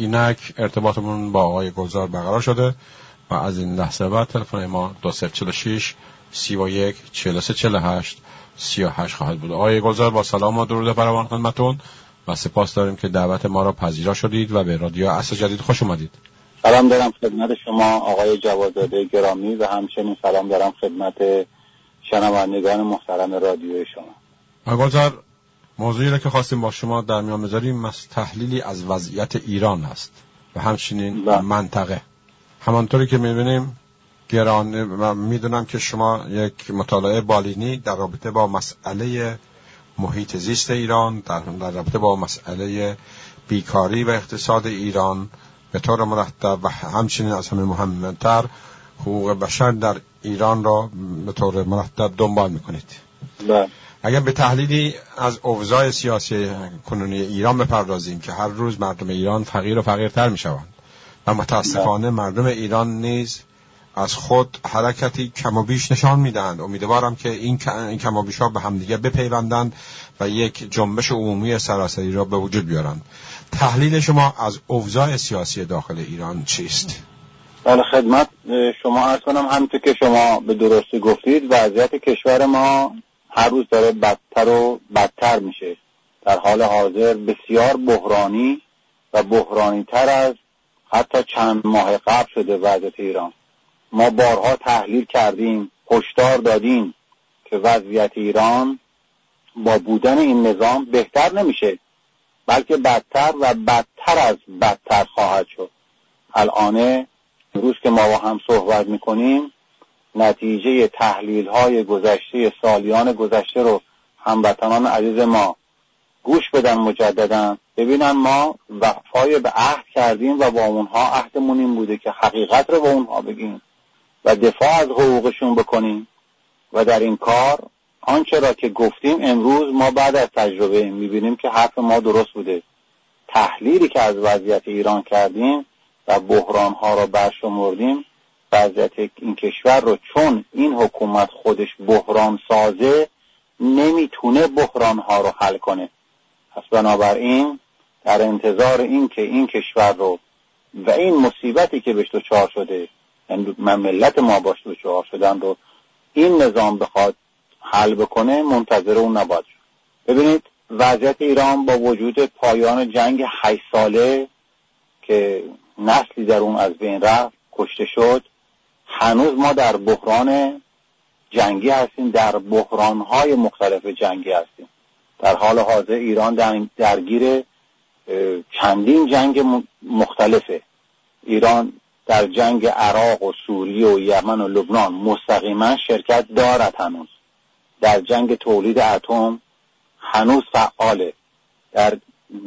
اینک ارتباطمون با آقای گلزار برقرار شده و از این لحظه بعد تلفن ما 2046 31 43 48 38 خواهد بود. آقای گلزار با سلام و درود فراوان خدمتتون و سپاس داریم که دعوت ما را پذیرا شدید و به رادیو اصل جدید خوش اومدید. سلام دارم خدمت شما آقای جوادزاده گرامی و همچنین سلام دارم خدمت شنوندگان محترم رادیو شما. آقای گلزار موضوعی را که خواستیم با شما در میان بذاریم تحلیلی از وضعیت ایران است و همچنین بله. منطقه. همانطوری که می‌بینیم گران می‌دونم که شما یک مطالعه بالینی در رابطه با مسئله محیط زیست ایران در, در رابطه با مسئله بیکاری و اقتصاد ایران به طور مرتب و همچنین از همه مهمتر حقوق بشر در ایران را به طور مرتب دنبال می‌کنید. بله. اگر به تحلیلی از اوضاع سیاسی کنونی ایران بپردازیم که هر روز مردم ایران فقیر و فقیرتر می شوند و متاسفانه مردم ایران نیز از خود حرکتی کم و بیش نشان می‌دهند. امیدوارم که این کم و بیش ها به همدیگه بپیوندند و یک جنبش عمومی سراسری را به وجود بیارند. تحلیل شما از اوضاع سیاسی داخل ایران چیست؟ بله خدمت شما ارز کنم همینطور که شما به درستی گفتید وضعیت کشور ما هر روز داره بدتر و بدتر میشه. در حال حاضر بسیار بحرانی و بحرانی تر از حتی چند ماه قبل شده وضعیت ایران. ما بارها تحلیل کردیم هشدار دادیم که وضعیت ایران با بودن این نظام بهتر نمیشه بلکه بدتر و بدتر از بدتر خواهد شد. الان روز که ما با هم صحبت می‌کنیم نتیجه تحلیل های گذشته سالیان گذشته رو هموطنان عزیز ما گوش بدن مجددا. ببینن ما وفای به عهد کردیم و با اونها عهدمون این بوده که حقیقت رو با اونها بگیم و دفاع از حقوقشون بکنیم. و در این کار آنچه را که گفتیم امروز ما بعد از تجربه می‌بینیم که حرف ما درست بوده. تحلیلی که از وضعیت ایران کردیم و بحران ها را برشمردیم وضعیت این کشور رو چون این حکومت خودش بحران سازه نمی‌تونه بحران ها رو حل کنه. پس بنابراین در انتظار این که این کشور رو و این مصیبتی که بهش دچار شده یعنی من ملت ما باش دچار شدن رو این نظام بخواد حل بکنه منتظر اون نباید شد. ببینید وضعیت ایران با وجود پایان جنگ هشت ساله که نسلی در اون از بین رفت کشته شد. هنوز ما در بحران جنگی هستیم در بحرانهای مختلف جنگی هستیم. در حال حاضر ایران درگیر چندین جنگ مختلفه. ایران در جنگ عراق و سوریه و یمن و لبنان مستقیما شرکت دارد هنوز. در جنگ تولید اتم هنوز فعاله. در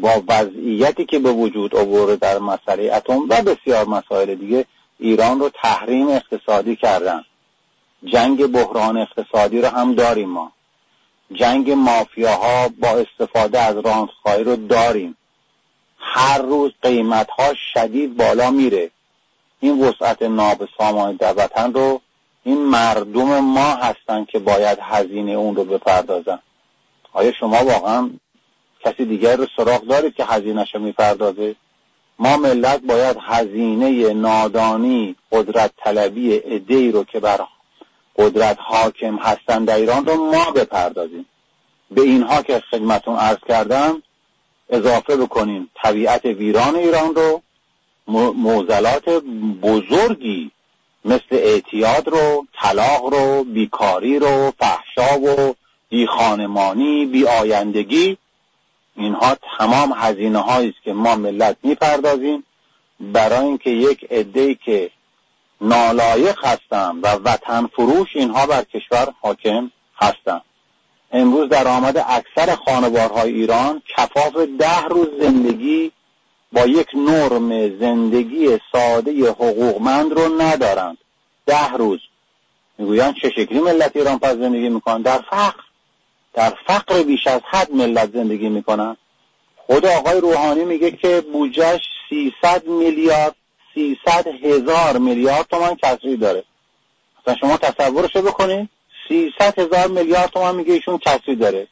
با وضعیتی که به وجود آورده در مسئله اتم و بسیار مسائل دیگه ایران رو تحریم اقتصادی کردن. جنگ بحران اقتصادی رو هم داریم ما. جنگ مافیاها با استفاده از رانتخواهی رو داریم. هر روز قیمت ها شدید بالا میره. این وسعت ناب سامان در وطن رو این مردم ما هستن که باید هزینه اون رو بپردازن. آیا شما واقعا کسی دیگر رو سراغ دارید که هزینهش رو می‌پردازه؟ ما ملت باید هزینه نادانی قدرت طلبی ادهی رو که بر قدرت حاکم هستند در ایران رو ما بپردازیم. به اینها که خدمتون عرض کردم اضافه بکنیم طبیعت ویران ایران رو موزلات بزرگی مثل اعتیاد رو طلاق رو بیکاری رو فحشا و بیخانمانی بیآیندگی اینها تمام هزینه هایی است که ما ملت می‌پردازیم برای اینکه یک عده که نالایق هستند و وطن فروش اینها بر کشور حاکم هستند امروز در آمد اکثر خانوارهای ایران کفاف ده روز زندگی با یک نرم زندگی ساده حقوقمند رو ندارند. ده روز. می‌گویند چه شکلی ملت ایران پس زندگی می‌کنن در فقر. در فقر بیش از حد ملت زندگی می‌کنن. خود آقای روحانی میگه که بودجهش 300 میلیارد 300 هزار میلیارد تومن کسری داره. مثلا شما تصورشو بکنید 300 هزار میلیارد تومن میگه ایشون کسری داره.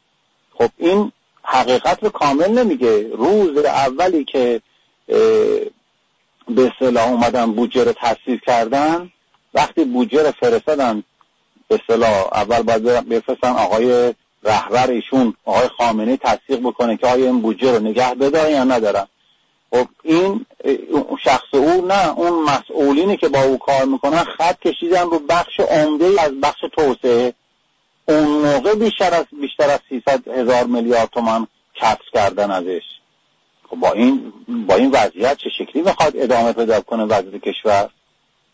خب این حقیقت رو کامل نمیگه. روز اولی که به اصطلاح اومدن بودجه رو تصویب کردن وقتی بودجه رو فرستادن به اصطلاح اول باید بفرستن آقای رهبر ایشون آقای خامنه تصدیق بکنه که آیا این بودجه رو نگه بداره یا ندارن. خب این شخص او نه اون مسئولینی که با او کار می‌کنن خط کشیدن رو بخش عمده از بخش توسعه. اون موقع بیشتر از بیشتر از 300 هزار میلیارد تومان کسب کردن ازش. خب با این با این وضعیت چه شکلی می‌خواد ادامه پیدا کنه وضعیت کشور؟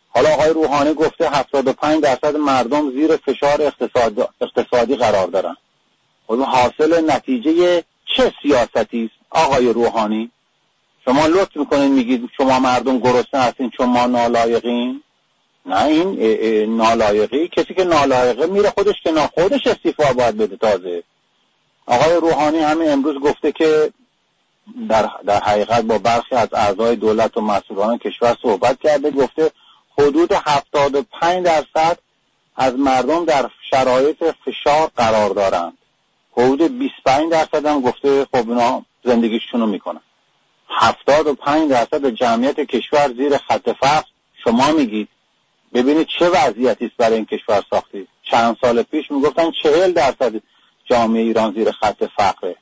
حالا آقای روحانی گفته 75 درصد مردم زیر فشار اقتصاد اقتصادی قرار دارن. حاصل نتیجه چه سیاستی است آقای روحانی؟ شما لطف می‌کنین میگید شما مردم گرسنه هستین چون ما نالایقین نه این نالایقی کسی که نالایقه میره خودش که خودش استیفا باید بده تازه. آقای روحانی همین امروز گفته که در, در حقیقت با برخی از اعضای دولت و مسئولان کشور صحبت کرده گفته حدود 75 درصد از مردم در شرایط فشار قرار دارند. حدود 25 درصد هم گفته خب اینا زندگیشون رو می‌کنن 75 درصد جمعیت کشور زیر خط فقر. شما میگید ببینید چه وضعیتی است برای این کشور ساختید چند سال پیش می‌گفتن 40 درصد جامعه ایران زیر خط فقره.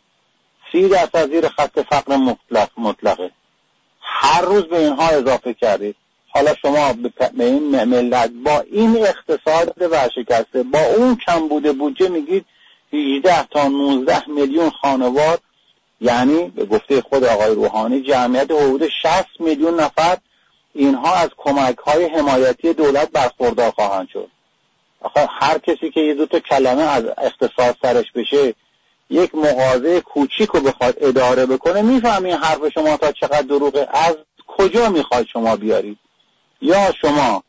سی درصد زیر خط فقر مطلق مطلقه. هر روز به اینها اضافه کردید حالا شما به این ملت با این اقتصاد ورشکسته با اون کم بوده بودجه میگید 18 تا 19 میلیون خانوار یعنی به گفته خود آقای روحانی جمعیت حدود 60 میلیون نفر اینها از کمک های حمایتی دولت برخوردار خواهند شد. آخه هر کسی که یه دو تا کلمه از اقتصاد سرش بشه یک مغازه کوچیک رو بخواد اداره بکنه می‌فهمی حرف شما تا چقدر دروغه از کجا می‌خواد شما بیارید؟ یا شما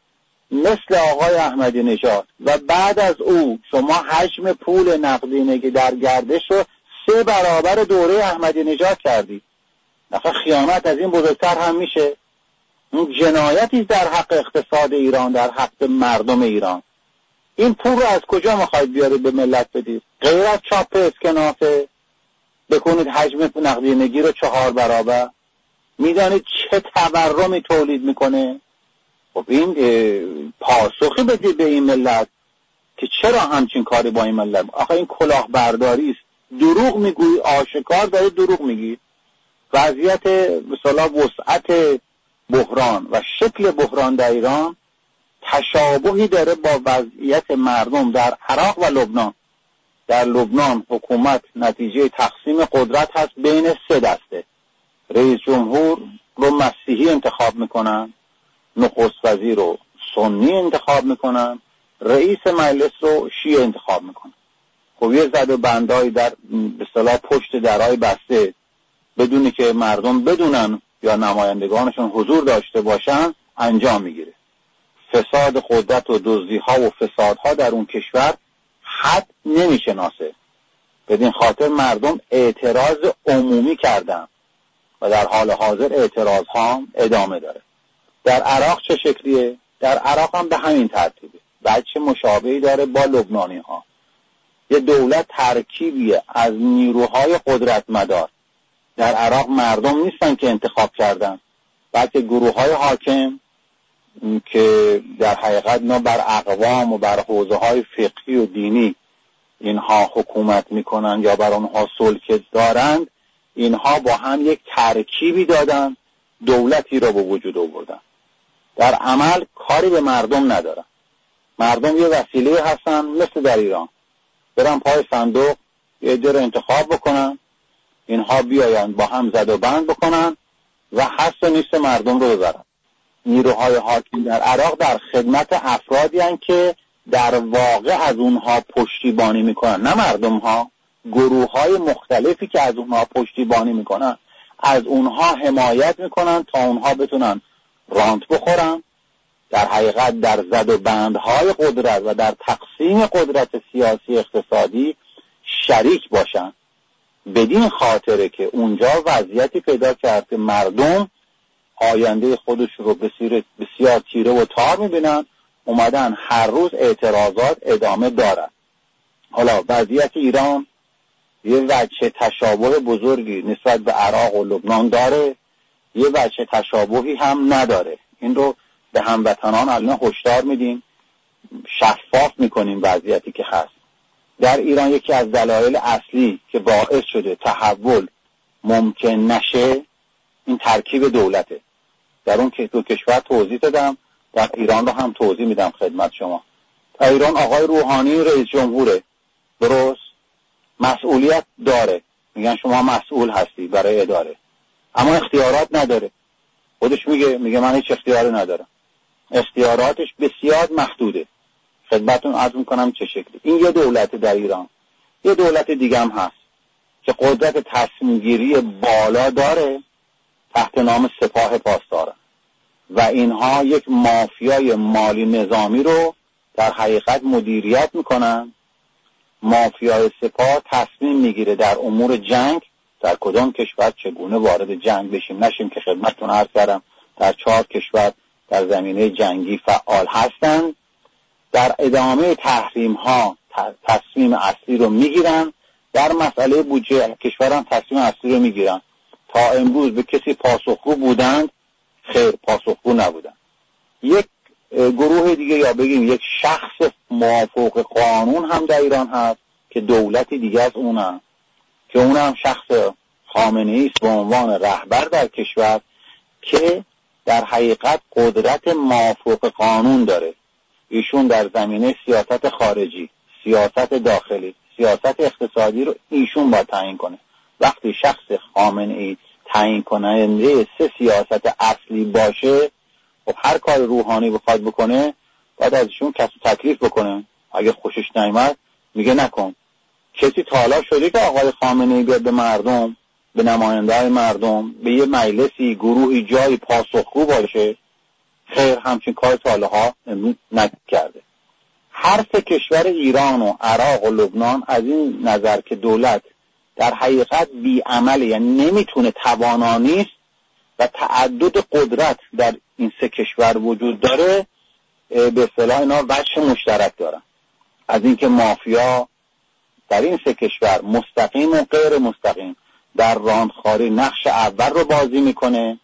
مثل آقای احمدی نژاد. و بعد از او شما حجم پول نقدینگی در گردش رو سه برابر دوره احمدی نژاد کردید. نخواه خیانت از این بزرگتر هم میشه. اون جنایتی در حق اقتصاد ایران در حق مردم ایران. این پول رو از کجا می‌خواید بیارید به ملت بدید؟ غیر از چاپ اسکناسه بکنید حجم نقدینگی رو چهار برابر. می‌دانید چه تورمی تولید می‌کنه؟ خب این پاسخی بدید به این ملت که چرا همچین کاری با این ملت؟ آخه این کلاهبرداری است. دروغ می‌گویی آشکار داره دروغ میگی. وضعیت مثلا وسعت بحران و شکل بحران در ایران تشابهی داره با وضعیت مردم در عراق و لبنان. در لبنان حکومت نتیجه تقسیم قدرت هست بین سه دسته. رئیس جمهور رو مسیحی انتخاب می‌کنن. نخست وزیر رو سنی انتخاب می‌کنن رئیس مجلس رو شیعه انتخاب می‌کنن. خب یه زد و بندایی در به پشت درهای بسته بدونی که مردم بدونن یا نمایندگانشون حضور داشته باشن انجام می‌گیره. فساد قدرت و دزدی ها و فسادها در اون کشور حد نمی‌شناسه. بدین خاطر مردم اعتراض عمومی کردن و در حال حاضر اعتراض ها ادامه داره. در عراق چه شکلیه؟ در عراق هم به همین ترتیبه. بچه مشابهی داره با لبنانی ها؟ یه دولت ترکیبیه از نیروهای قدرت مدار در عراق مردم نیستن که انتخاب کردن بلکه گروه های حاکم که در حقیقت اینا بر اقوام و بر حوزه های فقهی و دینی اینها حکومت می‌کنن یا بر آنها سلک دارند اینها با هم یک ترکیبی دادن دولتی را به وجود آوردن. در عمل کاری به مردم ندارن مردم یه وسیله هستن مثل در ایران. برن پای صندوق یه جر انتخاب بکنن اینها بیایند با هم زد و بند بکنن و هست و نیست مردم رو ببرن. نیروهای حاکم در عراق در خدمت افرادی هن که در واقع از اونها پشتیبانی می‌کنن. نه مردم ها گروه های مختلفی که از اونها پشتیبانی می‌کنن از اونها حمایت می‌کنن تا اونها بتونن رانت بخورن در حقیقت در زد و بندهای قدرت و در تقسیم قدرت سیاسی اقتصادی شریک باشن بدین خاطره که اونجا وضعیتی پیدا کرد که مردم آینده خودش رو بسیار, بسیار تیره و تار می‌بینن. اومدن هر روز اعتراضات ادامه دارن. حالا وضعیت ایران یه وجه تشابه بزرگی نسبت به عراق و لبنان داره. یه بچه تشابهی هم نداره. این رو به هموطنان الان هشدار میدیم شفاف می‌کنیم وضعیتی که هست. در ایران یکی از دلایل اصلی که باعث شده تحول ممکن نشه این ترکیب دولته. در اون که دو کشور توضیح دادم در ایران رو هم توضیح میدم خدمت شما. در ایران آقای روحانی رئیس جمهوره. درست؟ مسئولیت داره. میگن شما مسئول هستی برای اداره. اما اختیارات نداره. خودش میگه میگه من هیچ اختیاری ندارم. اختیاراتش بسیار محدوده. خدمتون عرض می‌کنم چه شکلی. این یه دولت در ایران. یه دولت دیگه هم هست که قدرت تصمیمگیری بالا داره تحت نام سپاه پاسداران. و اینها یک مافیای مالی نظامی رو در حقیقت مدیریت می‌کنن. مافیای سپاه تصمیم می‌گیره در امور جنگ در کدام کشور چگونه وارد جنگ بشیم. نشیم که خدمتتون عرض کردم در چهار کشور در زمینه جنگی فعال هستند در ادامه تحریم ها تصمیم اصلی رو می‌گیرن. در مسئله بودجه کشورم تصمیم اصلی رو می‌گیرن. تا امروز به کسی پاسخگو بودند خیر پاسخگو نبودن. یک گروه دیگه یا بگیم یک شخص موافق قانون هم در ایران هست که دولتی دیگه از اونم که اونم شخص خامنه است به عنوان رهبر در کشور که در حقیقت قدرت موافق قانون داره. ایشون در زمینه سیاست خارجی سیاست داخلی سیاست اقتصادی رو ایشون با تعیین کنه. وقتی شخص خامنه ای تعیین کننده سه سیاست اصلی باشه خب هر کار روحانی بخواد بکنه باید از ایشون کس تکلیف بکنه. اگه خوشش نیامد میگه نکن. کسی تالا شده که آقای خامنه بیاد به مردم به نماینده مردم به یه مجلسی گروهی جایی پاسخگو باشه خیر همچین کار تا ها نکرده. هر سه کشور ایران و عراق و لبنان از این نظر که دولت در حقیقت بیعمل یعنی نمی‌تونه توانا نیست و تعدد قدرت در این سه کشور وجود داره به اصطلاح اینا وجه مشترک دارن. از اینکه مافیا در این سه کشور مستقیم و غیر مستقیم. در راندخاری نقش اول رو بازی می‌کنه.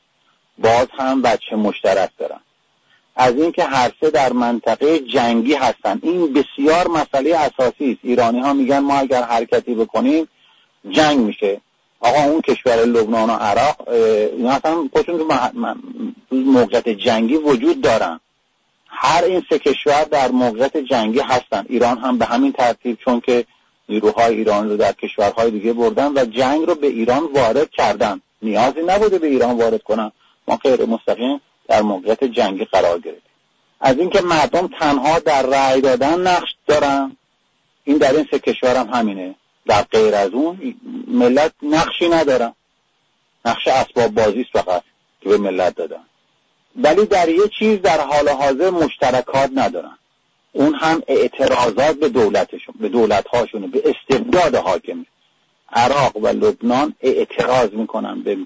باز هم بچه مشترک دارن. از اینکه هر سه در منطقه جنگی هستن. این بسیار مسئله اساسی است. ایرانی ها میگن ما اگر حرکتی بکنیم جنگ میشه. آقا اون کشور لبنان و عراق اینا اصلا خودشون تو موقعیت جنگی وجود دارن. هر این سه کشور در موقعیت جنگی هستن. ایران هم به همین ترتیب چون که نیروهای ایران رو در کشورهای دیگه بردن و جنگ رو به ایران وارد کردن. نیازی نبوده به ایران وارد کنن. ما غیر مستقیم در موقعیت جنگی قرار گرفتیم. از اینکه مردم تنها در رأی دادن نقش دارن این در این سه کشور هم همینه. در غیر از اون ملت نقشی ندارن نقش اسباب بازی فقط که به ملت دادن. ولی در یه چیز در حال حاضر مشترکات ندارن. اون هم اعتراضات به دولتشون به دولتهاشونه به استبداد حاکم. عراق و لبنان اعتراض می‌کنن به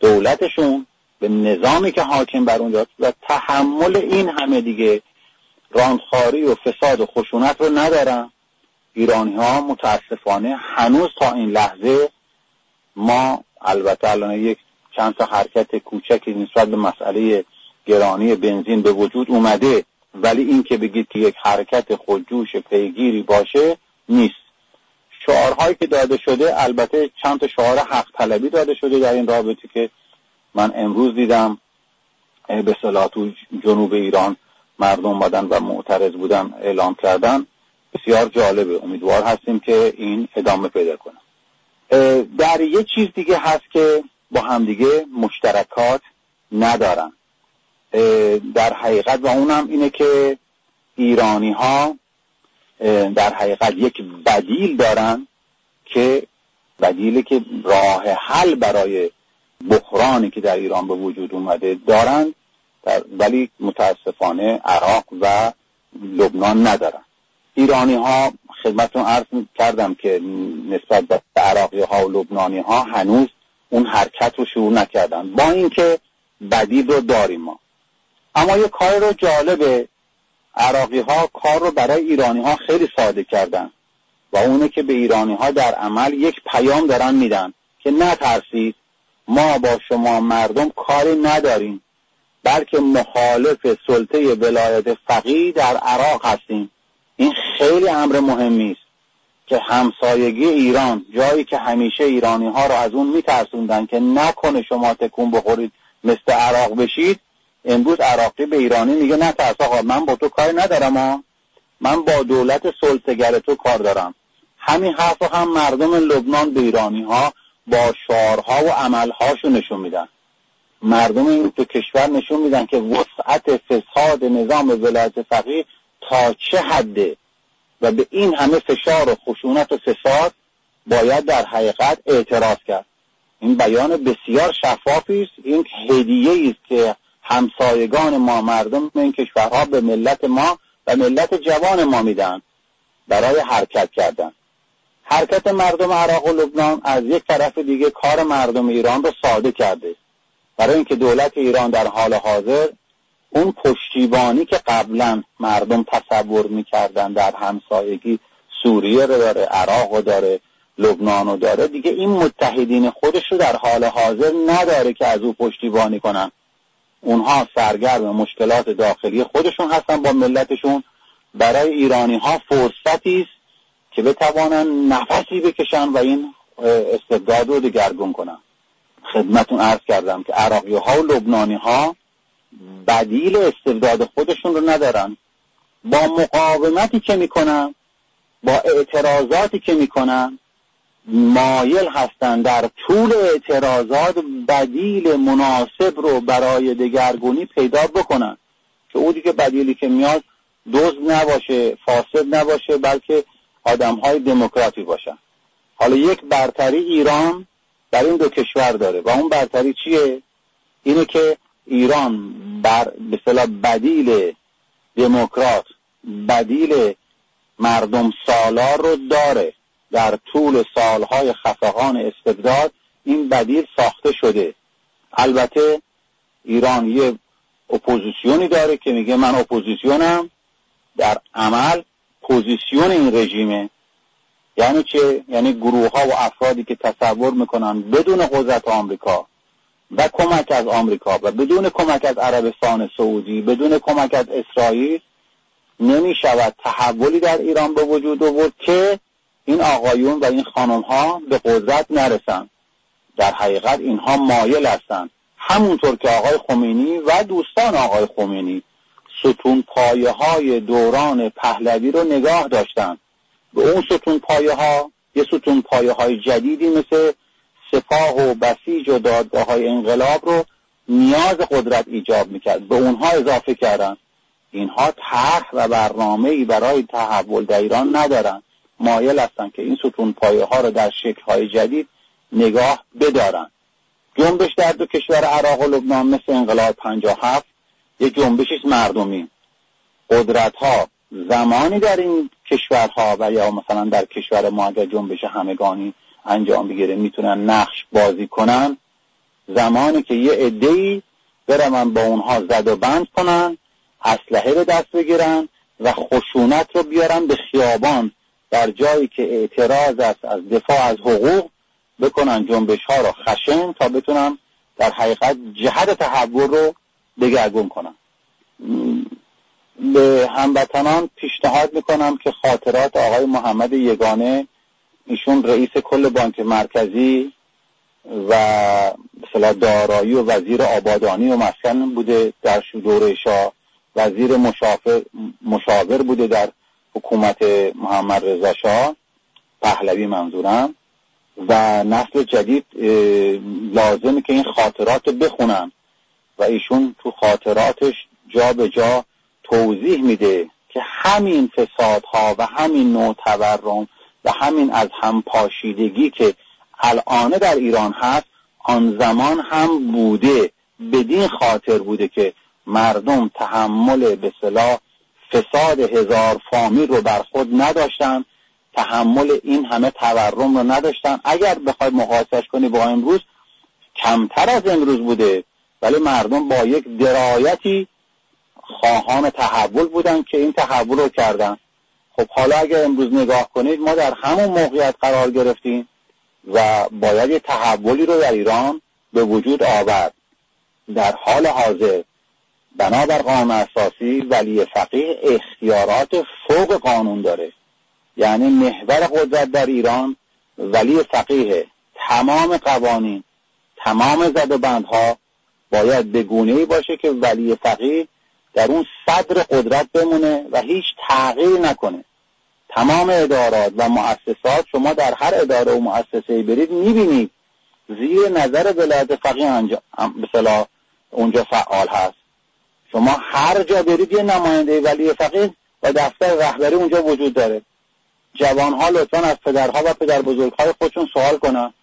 دولتشون به نظامی که حاکم بر اونجاست و تحمل این همه دیگه راندخاری و فساد و خشونت رو ندارن. ایرانی ها متاسفانه هنوز تا این لحظه ما البته الان یک چند تا حرکت کوچکی نسبت به مسئله گرانی بنزین به وجود اومده. ولی این که بگید که یک حرکت خودجوش پیگیری باشه نیست. شعارهایی که داده شده البته چند تا شعار حق طلبی داده شده در این رابطه که من امروز دیدم به صلاح جنوب ایران مردم بادن و معترض بودن اعلام کردن. بسیار جالبه. امیدوار هستیم که این ادامه پیدا کنه. در یه چیز دیگه هست که با همدیگه مشترکات ندارن. در حقیقت و اونم اینه که ایرانی ها در حقیقت یک بدیل دارن که بدیلی که راه حل برای بحرانی که در ایران به وجود اومده دارند ولی متاسفانه عراق و لبنان ندارن. ایرانی ها خدمتون عرض کردم که نسبت به عراقی ها و لبنانی ها هنوز اون حرکت رو شروع نکردن. با اینکه بدیل رو داریم ما. اما یه کار رو جالبه عراقی ها کار رو برای ایرانی ها خیلی ساده کردن و اونه که به ایرانی ها در عمل یک پیام دارن میدن که نترسید ما با شما مردم کاری نداریم بلکه مخالف سلطه ولایت فقیه در عراق هستیم. این خیلی امر مهمی است که همسایگی ایران جایی که همیشه ایرانی ها رو از اون میترسوندن که نکنه شما تکون بخورید مثل عراق بشید امروز عراقی به ایرانی میگه نه ترس آقا من با تو کاری ندارم ها من با دولت سلطگر تو کار دارم. همین حرف هم مردم لبنان به ایرانی ها با شعارها و عملهاشون نشون میدن. مردم این تو کشور نشون میدن که وسعت فساد نظام ولایت فقیه تا چه حده و به این همه فشار و خشونت و فساد باید در حقیقت اعتراض کرد. این بیان بسیار شفافی است. این هدیه است که همسایگان ما مردم این کشورها به ملت ما و ملت جوان ما میدن برای حرکت کردن. حرکت مردم عراق و لبنان از یک طرف دیگه کار مردم ایران رو ساده کرده. برای اینکه دولت ایران در حال حاضر اون پشتیبانی که قبلا مردم تصور می‌کردن در همسایگی سوریه رو داره عراق رو داره لبنان رو داره دیگه این متحدین خودش رو در حال حاضر نداره که از او پشتیبانی کنن. اونها سرگرم مشکلات داخلی خودشون هستن با ملتشون. برای ایرانی ها فرصتی است که بتوانن نفسی بکشن و این استبداد رو دگرگون کنن. خدمتون عرض کردم که عراقی ها و لبنانی ها بدیل استبداد خودشون رو ندارن. با مقاومتی که می‌کنن با اعتراضاتی که می‌کنن مایل هستن در طول اعتراضات بدیل مناسب رو برای دگرگونی پیدا بکنن که او دیگه بدیلی که میاد دوز نباشه فاسد نباشه بلکه آدم های دموکراتی باشن. حالا یک برتری ایران در این دو کشور داره و اون برتری چیه؟ اینه که ایران بر به بدیل دموکرات بدیل مردم سالار رو داره. در طول سالهای خفقان استبداد این بدیل ساخته شده. البته ایران یه اپوزیسیونی داره که میگه من اپوزیسیونم. در عمل پوزیسیون این رژیمه. یعنی چه؟ یعنی گروه ها و افرادی که تصور می‌کنن بدون قدرت آمریکا و کمک از آمریکا و بدون کمک از عربستان سعودی بدون کمک از اسرائیل نمی شود تحولی در ایران به وجود آورد که این آقایون و این خانم ها به قدرت نرسن در حقیقت اینها مایل هستند. همونطور که آقای خمینی و دوستان آقای خمینی ستون پایه های دوران پهلوی رو نگاه داشتند. به اون ستون پایه ها یه ستون پایه های جدیدی مثل سپاه و بسیج و دادگاه های انقلاب رو نیاز قدرت ایجاب می‌کرد. به اونها اضافه کردن اینها طرح و برنامه ای برای تحول در ایران ندارن مایل هستن که این ستون پایه ها رو در شکل های جدید نگاه بدارن. جنبش در دو کشور عراق و لبنان مثل انقلاب 57 یک جنبشی مردمی. قدرت ها زمانی در این کشورها و یا مثلا در کشور ما اگر جنبش همگانی انجام بگیره می‌تونن نقش بازی کنن. زمانی که یه عدهای برن با اونها زد و بند کنن اسلحه به دست بگیرن و خشونت رو بیارن به خیابان در جایی که اعتراض است از دفاع از حقوق بکنن جنبش ها رو خشن تا بتونن در حقیقت جهت تحول رو دگرگون کنن. به هموطنان پیشنهاد می‌کنم که خاطرات آقای محمد یگانه ایشون رئیس کل بانک مرکزی و مثلا دارایی و وزیر آبادانی و مسکن بوده در دوره شاه وزیر مشاور بوده در حکومت محمد رضا شاه پهلوی منظورم. و نسل جدید لازمه که این خاطرات بخونن. و ایشون تو خاطراتش جا به جا توضیح میده که همین فسادها و همین نوع تورم و همین از هم پاشیدگی که الان در ایران هست آن زمان هم بوده. بدین خاطر بوده که مردم تحمل به صلاح فساد هزار فامیل رو بر خود نداشتن تحمل این همه تورم رو نداشتن. اگر بخوای مقایسش کنی با امروز کمتر از امروز بوده ولی مردم با یک درایتی خواهان تحول بودن که این تحول رو کردن. خب حالا اگر امروز نگاه کنید ما در همون موقعیت قرار گرفتیم و باید یه تحولی رو در ایران به وجود آورد. در حال حاضر بنابر قانون اساسی ولی فقیه اختیارات فوق قانون داره. یعنی محور قدرت در ایران ولی فقیه. تمام قوانین تمام زد بندها باید به گونه باشه که ولی فقیه در اون صدر قدرت بمونه و هیچ تغییر نکنه. تمام ادارات و مؤسسات شما در هر اداره و مؤسسه برید می‌بینید زیر نظر ولایت فقیه به اونجا فعال هست. شما هر جا برید یه نماینده ولی فقیه و دفتر رهبری اونجا وجود داره. جوانها لطفا از پدرها و پدر بزرگهای خودشون سوال کنن.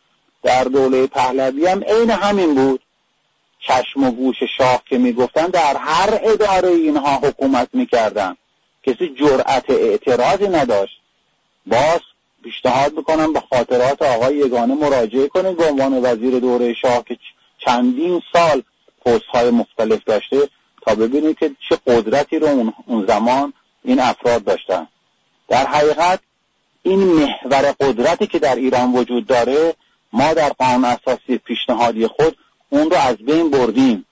در دوله پهلوی هم عین همین بود. چشم و گوش شاه که می‌گفتن در هر اداره اینها حکومت می‌کردن. کسی جرأت اعتراضی نداشت. باز پیشنهاد می‌کنم به خاطرات آقای یگانه مراجعه کنید به عنوان وزیر دوره شاه که چندین سال پست های مختلف داشته. تا ببینید که چه قدرتی رو اون زمان این افراد داشتن. در حقیقت این محور قدرتی که در ایران وجود داره ما در قانون اساسی پیشنهادی خود اون رو از بین بردیم.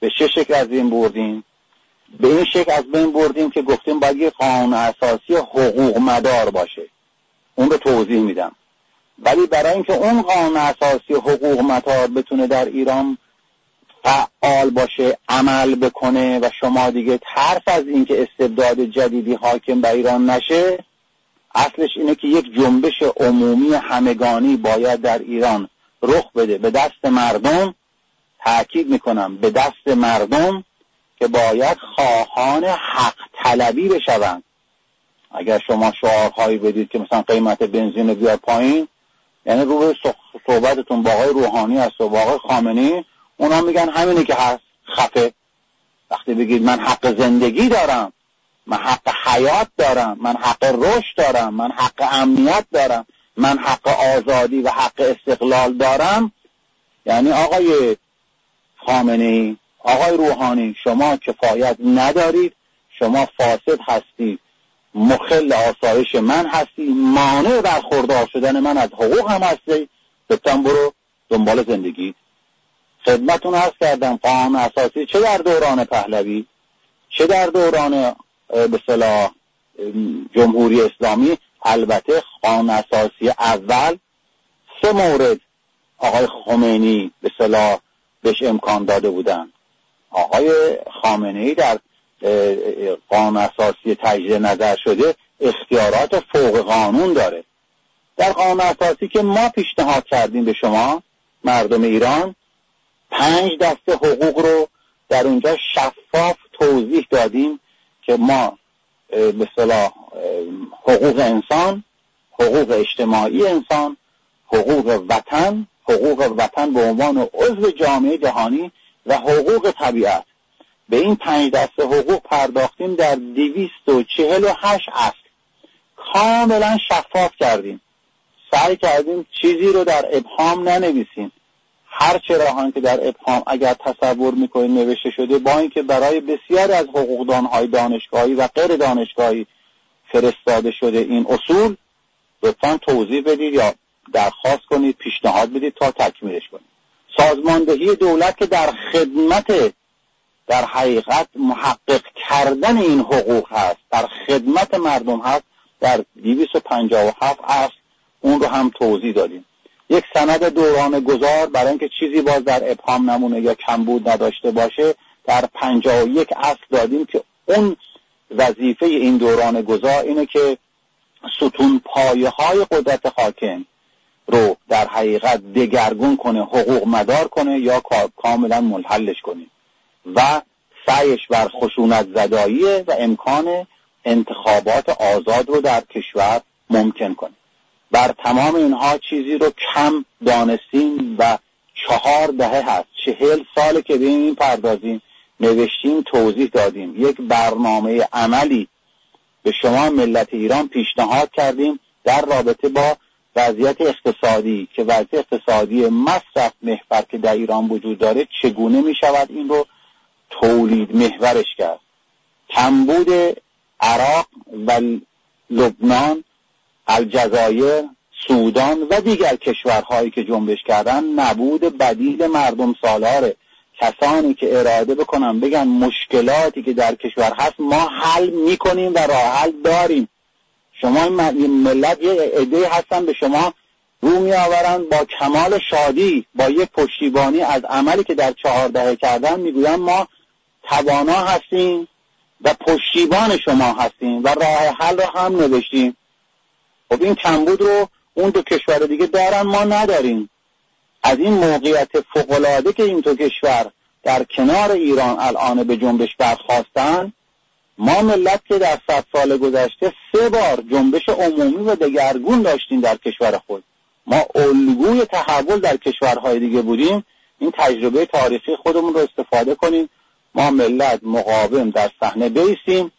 به چه شکل از بین بردیم؟ به این شکل از بین بردیم که گفتیم باید یه قانون اساسی حقوق مدار باشه. اون رو توضیح میدم. ولی برای اینکه اون قانون اساسی حقوق مدار بتونه در ایران فعال باشه عمل بکنه و شما دیگه ترس از اینکه استبداد جدیدی حاکم به ایران نشه اصلش اینه که یک جنبش عمومی همگانی باید در ایران رخ بده. به دست مردم تاکید می‌کنم به دست مردم که باید خواهان حق طلبی بشوند. اگر شما شعارهایی بدید که مثلا قیمت بنزین بیاد پایین یعنی روی صحبتتون با آقای روحانی است و با آقای خامنی اونا میگن همینه که هست خفه وقتی بگید من حق زندگی دارم من حق حیات دارم من حق رشد دارم من حق امنیت دارم من حق آزادی و حق استقلال دارم یعنی آقای خامنه آقای روحانی شما کفایت ندارید شما فاسد هستید مخل آسایش من هستی مانع برخوردار شدن من از حقوق هم هستی. گفتم برو دنبال زندگی خدمتون عرض کردم قانون اساسی. چه در دوران پهلوی؟ چه در دوران به صلاح جمهوری اسلامی؟ البته قانون اساسی اول. سه مورد آقای خمینی به صلاح بهش امکان داده بودن. آقای خامنه ای در قانون اساسی تجدید نظر شده اختیارات فوق قانون داره. در قانون اساسی که ما پیشنهاد کردیم به شما مردم ایران پنج دسته حقوق رو در اونجا شفاف توضیح دادیم که ما به حقوق انسان حقوق اجتماعی انسان حقوق وطن حقوق وطن به عنوان عضو جامعه جهانی و حقوق طبیعت. به این پنج دسته حقوق پرداختیم در دویست و چهل و هشت اصل. کاملا شفاف کردیم. سعی کردیم چیزی رو در ابهام ننویسیم. هر چه راهان که در ابهام اگر تصور می‌کنید نوشته شده با اینکه برای بسیاری از حقوقدانهای دانشگاهی و غیر دانشگاهی فرستاده شده این اصول لطفا توضیح بدید یا درخواست کنید پیشنهاد بدید تا تکمیلش کنید. سازماندهی دولت که در خدمت در حقیقت محقق کردن این حقوق هست در خدمت مردم هست در 257 اصل اون رو هم توضیح دادیم. یک سند دوران گذار برای اینکه چیزی باز در ابهام نمونه یا کمبود نداشته باشه در 51 اصل دادیم که اون وظیفه این دوران گذار اینه که ستون پایه های قدرت حاکم رو در حقیقت دگرگون کنه حقوق مدار کنه یا کاملا منحلش کنه. و سعیش بر خشونت زدایی و امکان انتخابات آزاد رو در کشور ممکن کنه. بر تمام اینها چیزی رو کم دانستیم و چهار دهه هست. چهل سال که به این پردازیم نوشتیم توضیح دادیم. یک برنامه عملی به شما ملت ایران پیشنهاد کردیم در رابطه با وضعیت اقتصادی که وضعیت اقتصادی مصرف محور که در ایران وجود داره چگونه می شود این رو تولید محورش کرد. کمبود عراق و لبنان الجزایر سودان و دیگر کشورهایی که جنبش کردن نبود بدیل مردم سالاره کسانی که اراده بکنن بگن مشکلاتی که در کشور هست ما حل می‌کنیم و راه حل داریم. شما این ملت یه عده هستن به شما رو می آورن با کمال شادی با یک پشتیبانی از عملی که در چهار دهه کردن می‌گوین ما توانا هستیم و پشتیبان شما هستیم و راه حل رو هم نوشتیم. خب این کمبود رو اون دو کشور دیگه دارن ما نداریم. از این موقعیت فوقالعاده که این دو کشور در کنار ایران الان به جنبش برخواستن ما ملت که در صد سال گذشته سه بار جنبش عمومی و دگرگون داشتیم در کشور خود. ما الگوی تحول در کشورهای دیگه بودیم. این تجربه تاریخی خودمون رو استفاده کنیم. ما ملت مقاوم در صحنه بیستیم.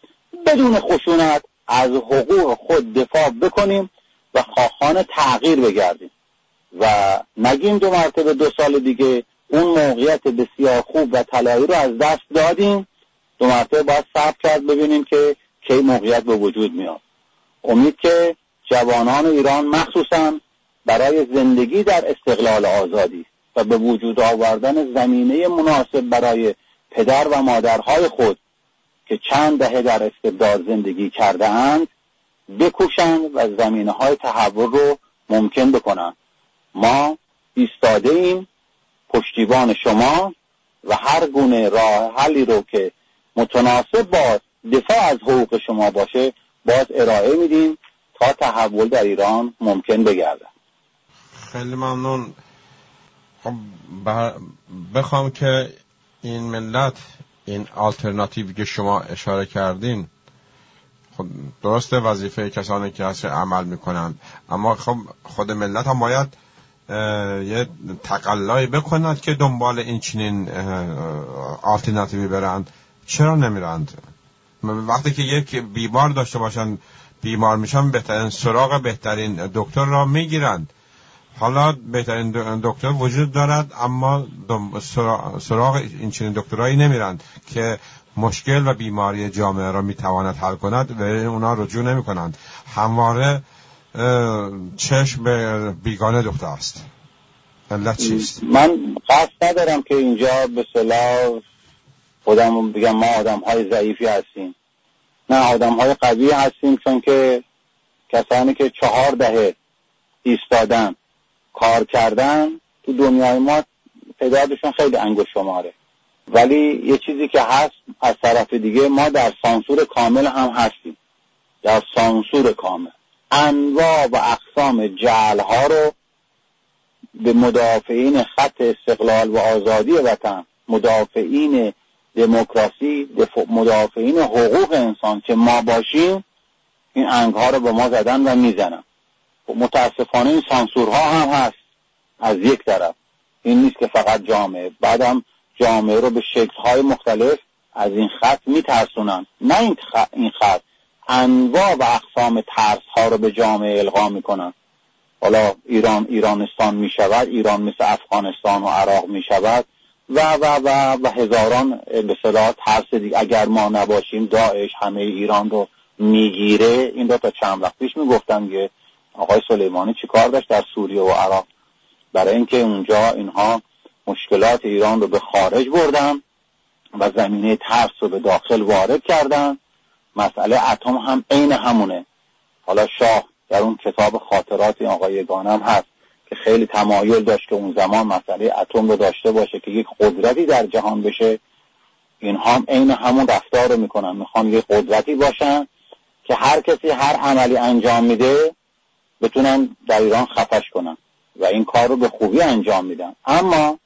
بدون خشونت از حقوق خود دفاع بکنیم و خواهان تغییر بگردیم. و نگیم دو مرتبه دو سال دیگه اون موقعیت بسیار خوب و طلایی رو از دست دادیم. دو مرتبه باید صبر کرد ببینیم که کی موقعیت به وجود میاد. امید که جوانان ایران مخصوصا برای زندگی در استقلال آزادی و به وجود آوردن زمینه مناسب برای پدر و مادرهای خود که چند دهه در استبداد زندگی کرده اند بکوشند و زمینه های تحول رو ممکن بکنند. ما ایستاده ایم پشتیبان شما و هر گونه راه حلی رو که متناسب با دفاع از حقوق شما باشه باز ارائه میدیم تا تحول در ایران ممکن بگرده خیلی ممنون. خب بخوام که این ملت این آلترناتیوی که شما اشاره کردین خب درسته وظیفه کسانی که هست عمل می‌کنند. اما خب خود ملت هم باید یه تقلایی بکنند که دنبال این چنین آلترناتیوی برند. چرا نمیرند؟ وقتی که یک بیمار داشته باشن بیمار میشن بهترین سراغ بهترین دکتر را می‌گیرند. حالا بهترین دکتر وجود دارد اما سراغ این چنین دکترهایی نمیرند که مشکل و بیماری جامعه را می‌تواند حل کند و اونا رجوع نمی کنند همواره چشم به بیگانه دکتر است. علت چیست؟ من قصد ندارم که اینجا به صلاح خودم بگم ما آدم های ضعیفی هستیم. نه آدم های قوی هستیم چون که کسانی که چهار دهه ایستادن. کار کردن تو دنیای ما تعدادشون خیلی انگشت شماره. ولی یه چیزی که هست از طرف دیگه ما در سانسور کامل هم هستیم. در سانسور کامل. انواع و اقسام جعل ها رو به مدافعین خط استقلال و آزادی وطن مدافعین دموکراسی مدافعین حقوق انسان که ما باشیم این انگ ها رو به ما زدن و می‌زنن. متاسفانه این سانسورها هم هست از یک طرف. این نیست که فقط جامعه. بعدم جامعه رو به های مختلف از این خط میترسونن. نه این خط, این خط. انواع و اقسام ترس ها رو به جامعه القا می‌کنن. حالا ایران ایرانستان می‌شود ایران مثل افغانستان و عراق می‌شود و و و و هزاران به صلاح ترس دیگه. اگر ما نباشیم داعش همه ایران رو می‌گیره. این دو تا چند وقت پیش می‌گفتن که آقای سلیمانی چیکار داشت در سوریه و عراق؟ برای اینکه اونجا اینها مشکلات ایران رو به خارج بردن و زمینه ترس رو به داخل وارد کردن. مسئله اتم هم عین همونه. حالا شاه در اون کتاب خاطرات آقای گانم هست که خیلی تمایل داشت که اون زمان مسئله اتم رو داشته باشه که یک قدرتی در جهان بشه. اینها هم عین همون رفتار رو می‌کنن. می‌خوان یک قدرتی باشن که هر کسی هر عملی انجام میده بتونن در ایران خفش کنن و این کار رو به خوبی انجام میدن اما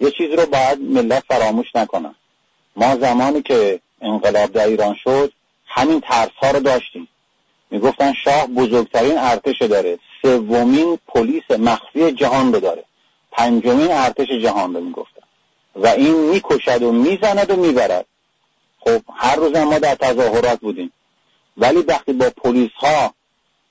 یه چیز رو باید ملت فراموش نکنن ما زمانی که انقلاب در ایران شد همین ترس ها رو داشتیم. می‌گفتن شاه بزرگترین ارتش داره. سومین پلیس مخفی جهان رو داره. پنجمین ارتش جهان رو می‌گفتن. و این می‌کشد و می‌زند و می‌برد. خب هر روز ما در تظاهرات بودیم. ولی وقتی با پلیس ها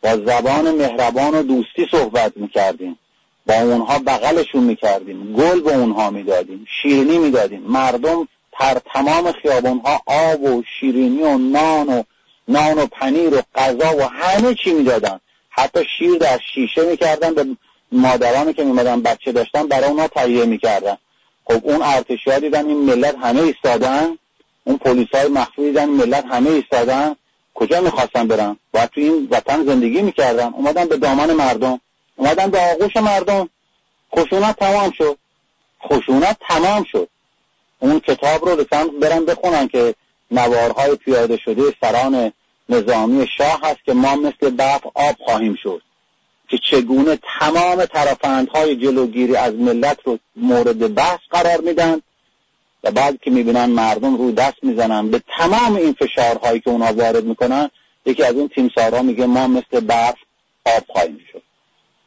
با زبان مهربان و دوستی صحبت می‌کردیم. با اونها بغلشون می‌کردیم. گل به اونها می‌دادیم. شیرینی می‌دادیم. مردم تر تمام خیابونها آب و شیرینی و نان و نان و پنیر و غذا و همه چی می‌دادن. حتی شیر در شیشه می‌کردن. به مادرانی که میمدن بچه داشتن برای اونا تهیه می‌کردن. خب اون ارتشی ها دیدن این ملت همه ایستادن. اون پلیس های مخفی دیدن ملت همه ایستادن. کجا می‌خواستن برن باید تو این وطن زندگی می‌کردن اومدن به دامان مردم. اومدن به آغوش مردم. خشونت تمام شد. خشونت تمام شد. اون کتاب رو لطفا برن بخونن که نوارهای پیاده شده سران نظامی شاه هست که ما مثل برف آب خواهیم شد. که چگونه تمام ترفندهای جلوگیری از ملت رو مورد بحث قرار میدن و بعد که می‌بینن مردم رو دست می‌زنن به تمام این فشارهایی که اونا وارد می‌کنن یکی از این تیمسارها میگه ما مثل برف آب خواهیم شد.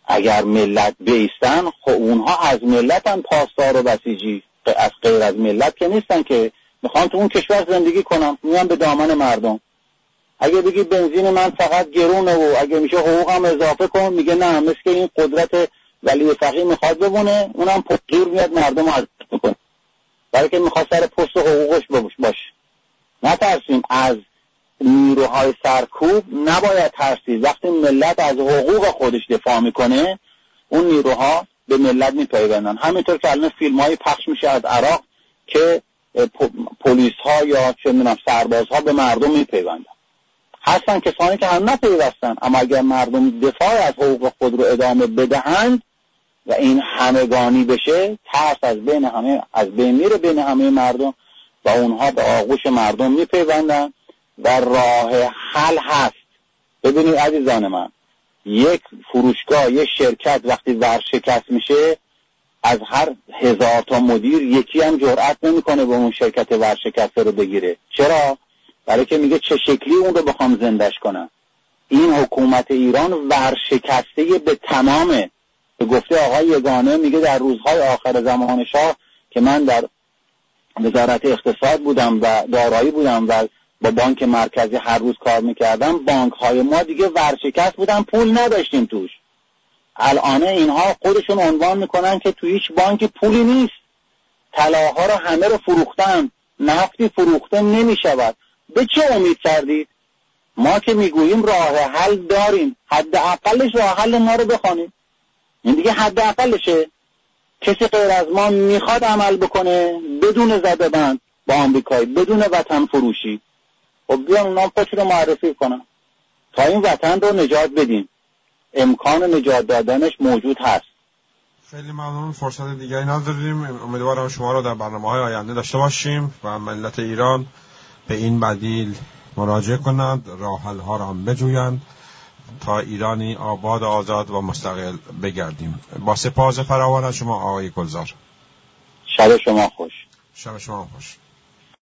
اگر ملت بیستن خب اونها از ملت هم پاسدار و بسیجی از غیر از ملت که نیستن که می‌خوان تو اون کشور زندگی کنم میان به دامن مردم. اگه بگی بنزین من فقط گرونه و اگه میشه حقوقم اضافه کن میگه نه مثل این قدرت ولی فقیه می‌خواد ببونه اونم پدور میاد مردم رو می‌کنه. برای که می‌خواد سر پست حقوقش باشه. نترسیم از نیروهای سرکوب. نباید ترسید. وقتی ملت از حقوق خودش دفاع می‌کنه اون نیروها به ملت میپیوندن. همینطور که الان فیلم های پخش میشه از عراق که پلیس ها یا چه می‌دونم سرباز ها به مردم میپیوندن. هستن کسانی که هم نپیوستن اما اگر مردم دفاع از حقوق خود رو ادامه بدهند و این همگانی بشه ترس از بین همه از بین میره بین همه مردم و اونها به آغوش مردم میپیوندن و راه حل هست. ببینید عزیزان من یک فروشگاه یک شرکت وقتی ورشکست میشه از هر هزار تا مدیر یکی هم جرأت نمی‌کنه به اون شرکت ورشکسته رو بگیره. چرا؟ برای که میگه چه شکلی اون رو بخوام زندش کنم. این حکومت ایران ورشکسته به تمامه. به گفته آقای یگانه میگه در روزهای آخر زمان شاه که من در وزارت اقتصاد بودم و دارایی بودم و با بانک مرکزی هر روز کار می‌کردم بانک های ما دیگه ورشکست بودن پول نداشتیم توش. الان اینها خودشون عنوان می‌کنن که تو هیچ بانک پولی نیست. طلاها رو همه رو فروختن نفتی فروخته نمی‌شود. به چه امید کردید؟ ما که می‌گوییم راه حل داریم. حداقلش راه حل ما رو بخوانیم. این دیگه حداقلشه. کسی غیر از ما می‌خواد عمل بکنه بدون زده بند با آمریکایی بدون وطن فروشی. خب بیان اونا خودشون رو معرفی کنن. تا این وطن رو نجات بدیم امکان نجات دادنش موجود هست. خیلی ممنون. فرصت دیگری نداریم. امیدوارم شما رو در برنامه های آینده داشته باشیم و ملت ایران به این بدیل مراجعه کنند. راحل ها را هم بجویند. تا ایرانی آباد آزاد و مستقل بگردیم. با سپاس فراوان از شما آقای گلزار. شب شما خوش. شب شما خوش.